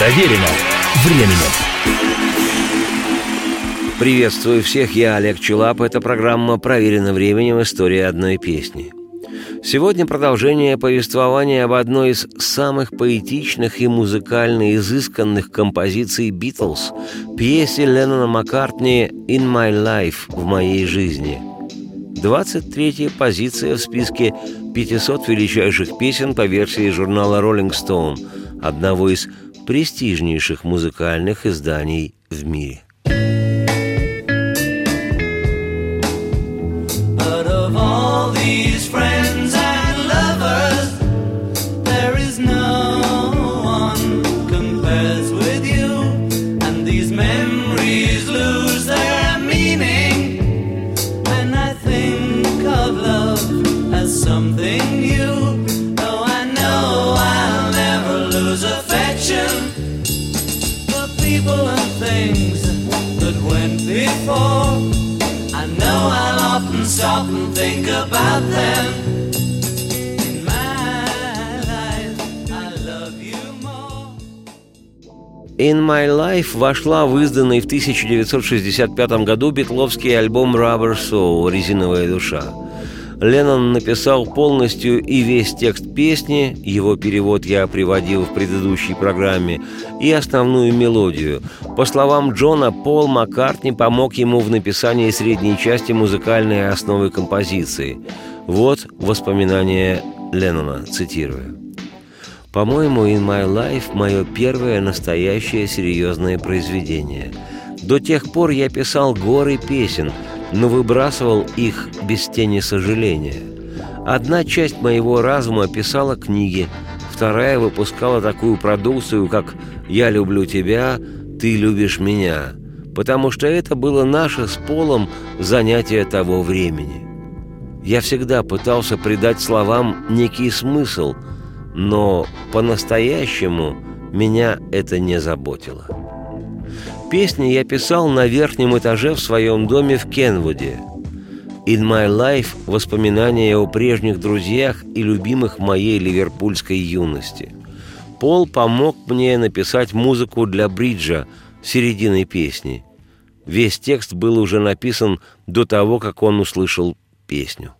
Проверено временем. Приветствую всех, я Олег Челап. Это программа «Проверено временем. История одной песни». Сегодня продолжение повествования об одной из самых поэтичных и музыкально изысканных композиций «Битлз» – пьесе Леннона Маккартни «In My Life» – «В моей жизни». 23-я позиция в списке 500 величайших песен по версии журнала Rolling Stone, одного из престижнейших музыкальных изданий в мире. Stop and think about them. In My Life вошла в изданный в 1965 году битловский альбом Rubber Soul «Резиновая душа». Леннон написал полностью и весь текст песни, его перевод я приводил в предыдущей программе, и основную мелодию. По словам Джона, Пол Маккартни помог ему в написании средней части музыкальной основы композиции. Вот воспоминания Леннона, цитирую. «По-моему, «In My Life» – мое первое настоящее серьезное произведение. До тех пор я писал горы песен – но выбрасывал их без тени сожаления. Одна часть моего разума писала книги, вторая выпускала такую продукцию, как «Я люблю тебя, ты любишь меня», потому что это было наше с Полом занятие того времени. Я всегда пытался придать словам некий смысл, но по-настоящему меня это не заботило. Песни я писал на верхнем этаже в своем доме в Кенвуде. «In My Life» – воспоминания о прежних друзьях и любимых моей ливерпульской юности. Пол помог мне написать музыку для бриджа середины песни. Весь текст был уже написан до того, как он услышал песню.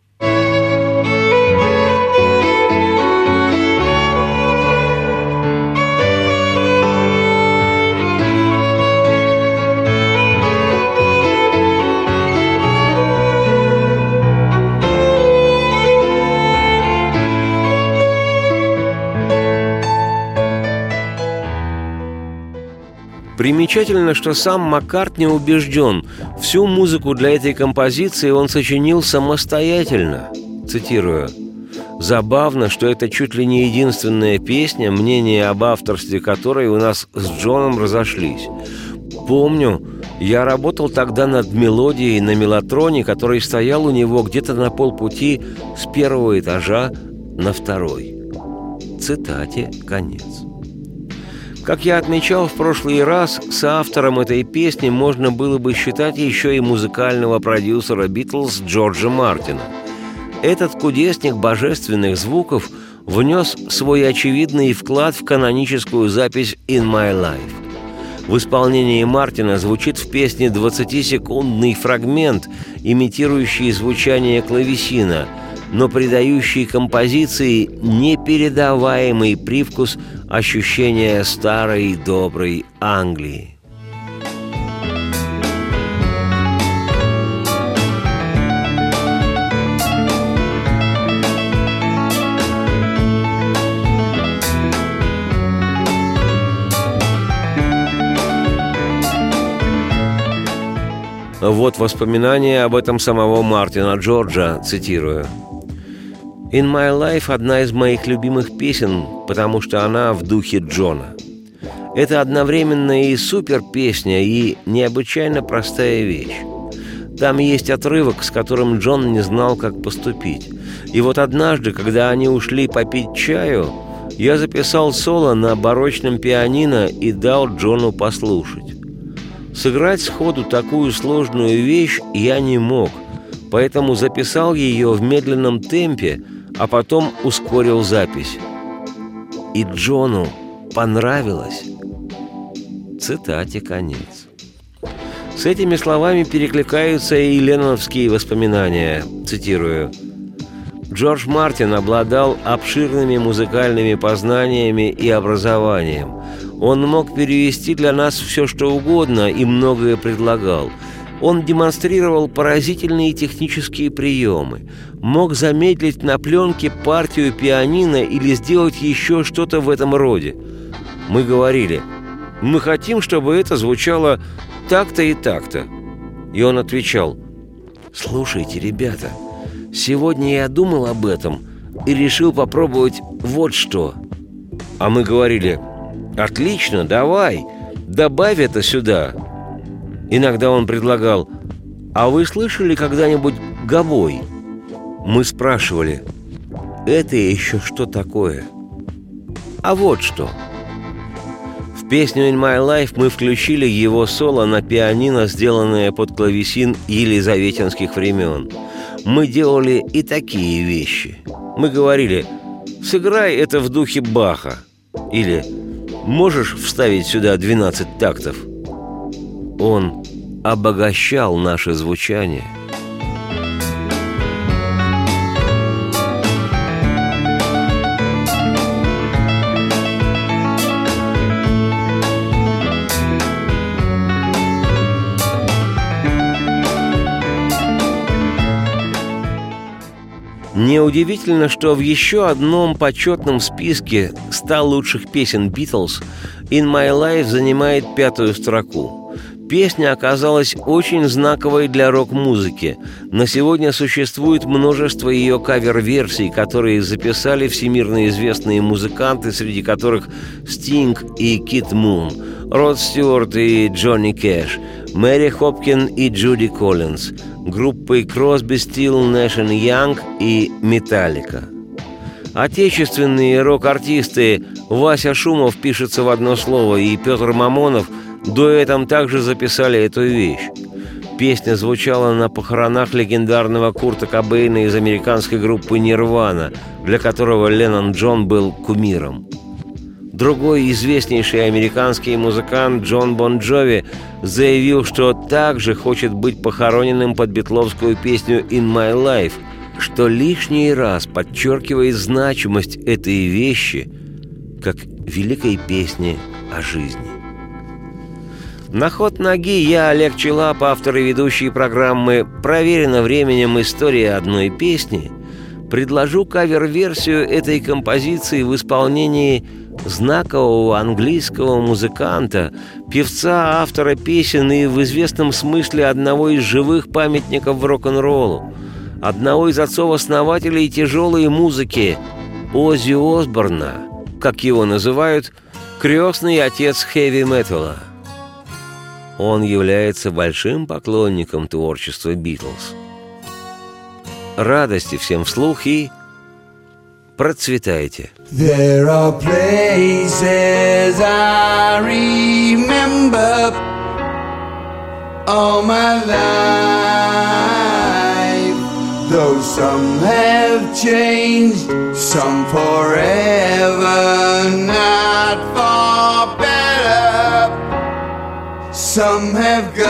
Примечательно, что сам Маккартни убежден, всю музыку для этой композиции он сочинил самостоятельно. Цитирую. Забавно, что это чуть ли не единственная песня, мнения об авторстве которой у нас с Джоном разошлись. Помню, я работал тогда над мелодией на мелатроне, который стоял у него где-то на полпути с первого этажа на второй. Цитате конец. Как я отмечал в прошлый раз, соавтором этой песни можно было бы считать еще и музыкального продюсера «Битлз» Джорджа Мартина. Этот кудесник божественных звуков внес свой очевидный вклад в каноническую запись «In My Life». В исполнении Мартина звучит в песне 20-секундный фрагмент, имитирующий звучание клавесина – но придающий композиции непередаваемый привкус ощущения старой доброй Англии. Вот воспоминания об этом самого Мартина Джорджа, цитирую – «In My Life» – одна из моих любимых песен, потому что она в духе Джона. Это одновременно и супер песня, и необычайно простая вещь. Там есть отрывок, с которым Джон не знал, как поступить. И вот однажды, когда они ушли попить чаю, я записал соло на барочном пианино и дал Джону послушать. Сыграть сходу такую сложную вещь я не мог, поэтому записал ее в медленном темпе – а потом ускорил запись. И Джону понравилось. Цитате конец. С этими словами перекликаются и ленноновские воспоминания. Цитирую. Джордж Мартин обладал обширными музыкальными познаниями и образованием. Он мог перевести для нас все, что угодно, и многое предлагал. Он демонстрировал поразительные технические приемы, мог замедлить на пленке партию пианино или сделать еще что-то в этом роде. Мы говорили, мы хотим, чтобы это звучало так-то и так-то. И он отвечал, слушайте, ребята, Сегодня я думал об этом и решил попробовать вот что. А мы говорили, отлично, давай, добавь это сюда. Иногда он предлагал, а вы слышали когда-нибудь гобой? Мы спрашивали, это еще что такое? А вот что. В песню «In My Life» мы включили его соло на пианино, сделанное под клавесин елизаветинских времен – мы делали и такие вещи. Мы говорили «сыграй это в духе Баха» или «можешь вставить сюда 12 тактов». Он обогащал наше звучание – Неудивительно, что в еще одном почетном списке 100 лучших песен «Битлз» «In My Life» занимает пятую строку. Песня оказалась очень знаковой для рок-музыки. На сегодня существует множество ее кавер-версий, которые записали всемирно известные музыканты, среди которых Стинг и Кит Мун, Род Стюарт и Джонни Кэш, Мэри Хопкин и Джуди Коллинз – группой Crosby, Still, Nash Young и Металлика. Отечественные рок-артисты Вася Шумов пишется в одно слово и Петр Мамонов дуэтом также записали эту вещь. Песня звучала на похоронах легендарного Курта Кобейна из американской группы «Нирвана», для которого Леннон Джон был кумиром. Другой известнейший американский музыкант Джон Бон Джови заявил, что также хочет быть похороненным под битловскую песню «In My Life», что лишний раз подчеркивает значимость этой вещи как великой песни о жизни. На ход ноги я, Олег Челап, автор и ведущий программы «Проверено временем история одной песни», предложу кавер-версию этой композиции в исполнении знакового английского музыканта, певца, автора песен и в известном смысле одного из живых памятников рок-н-роллу, одного из отцов-основателей тяжелой музыки, Оззи Осборна, как его называют, крестный отец хэви-металла. Он является большим поклонником творчества Битлз. Радости всем вслух и процветайте. There are places I remember all my life, though some have changed, some forever, not for better. Some have gone,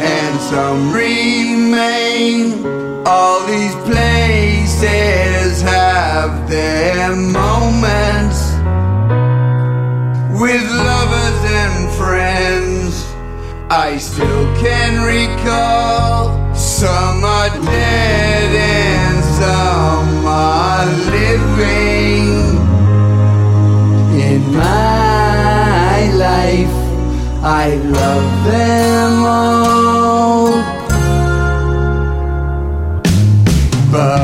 and some remain. All these places have their moments with lovers and friends. I still can recall some are dead I love them all. But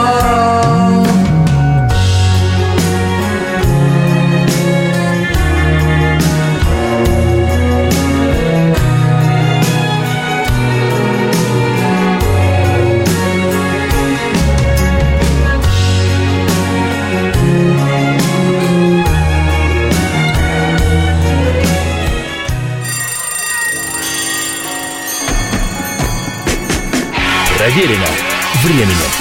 Проверено временем.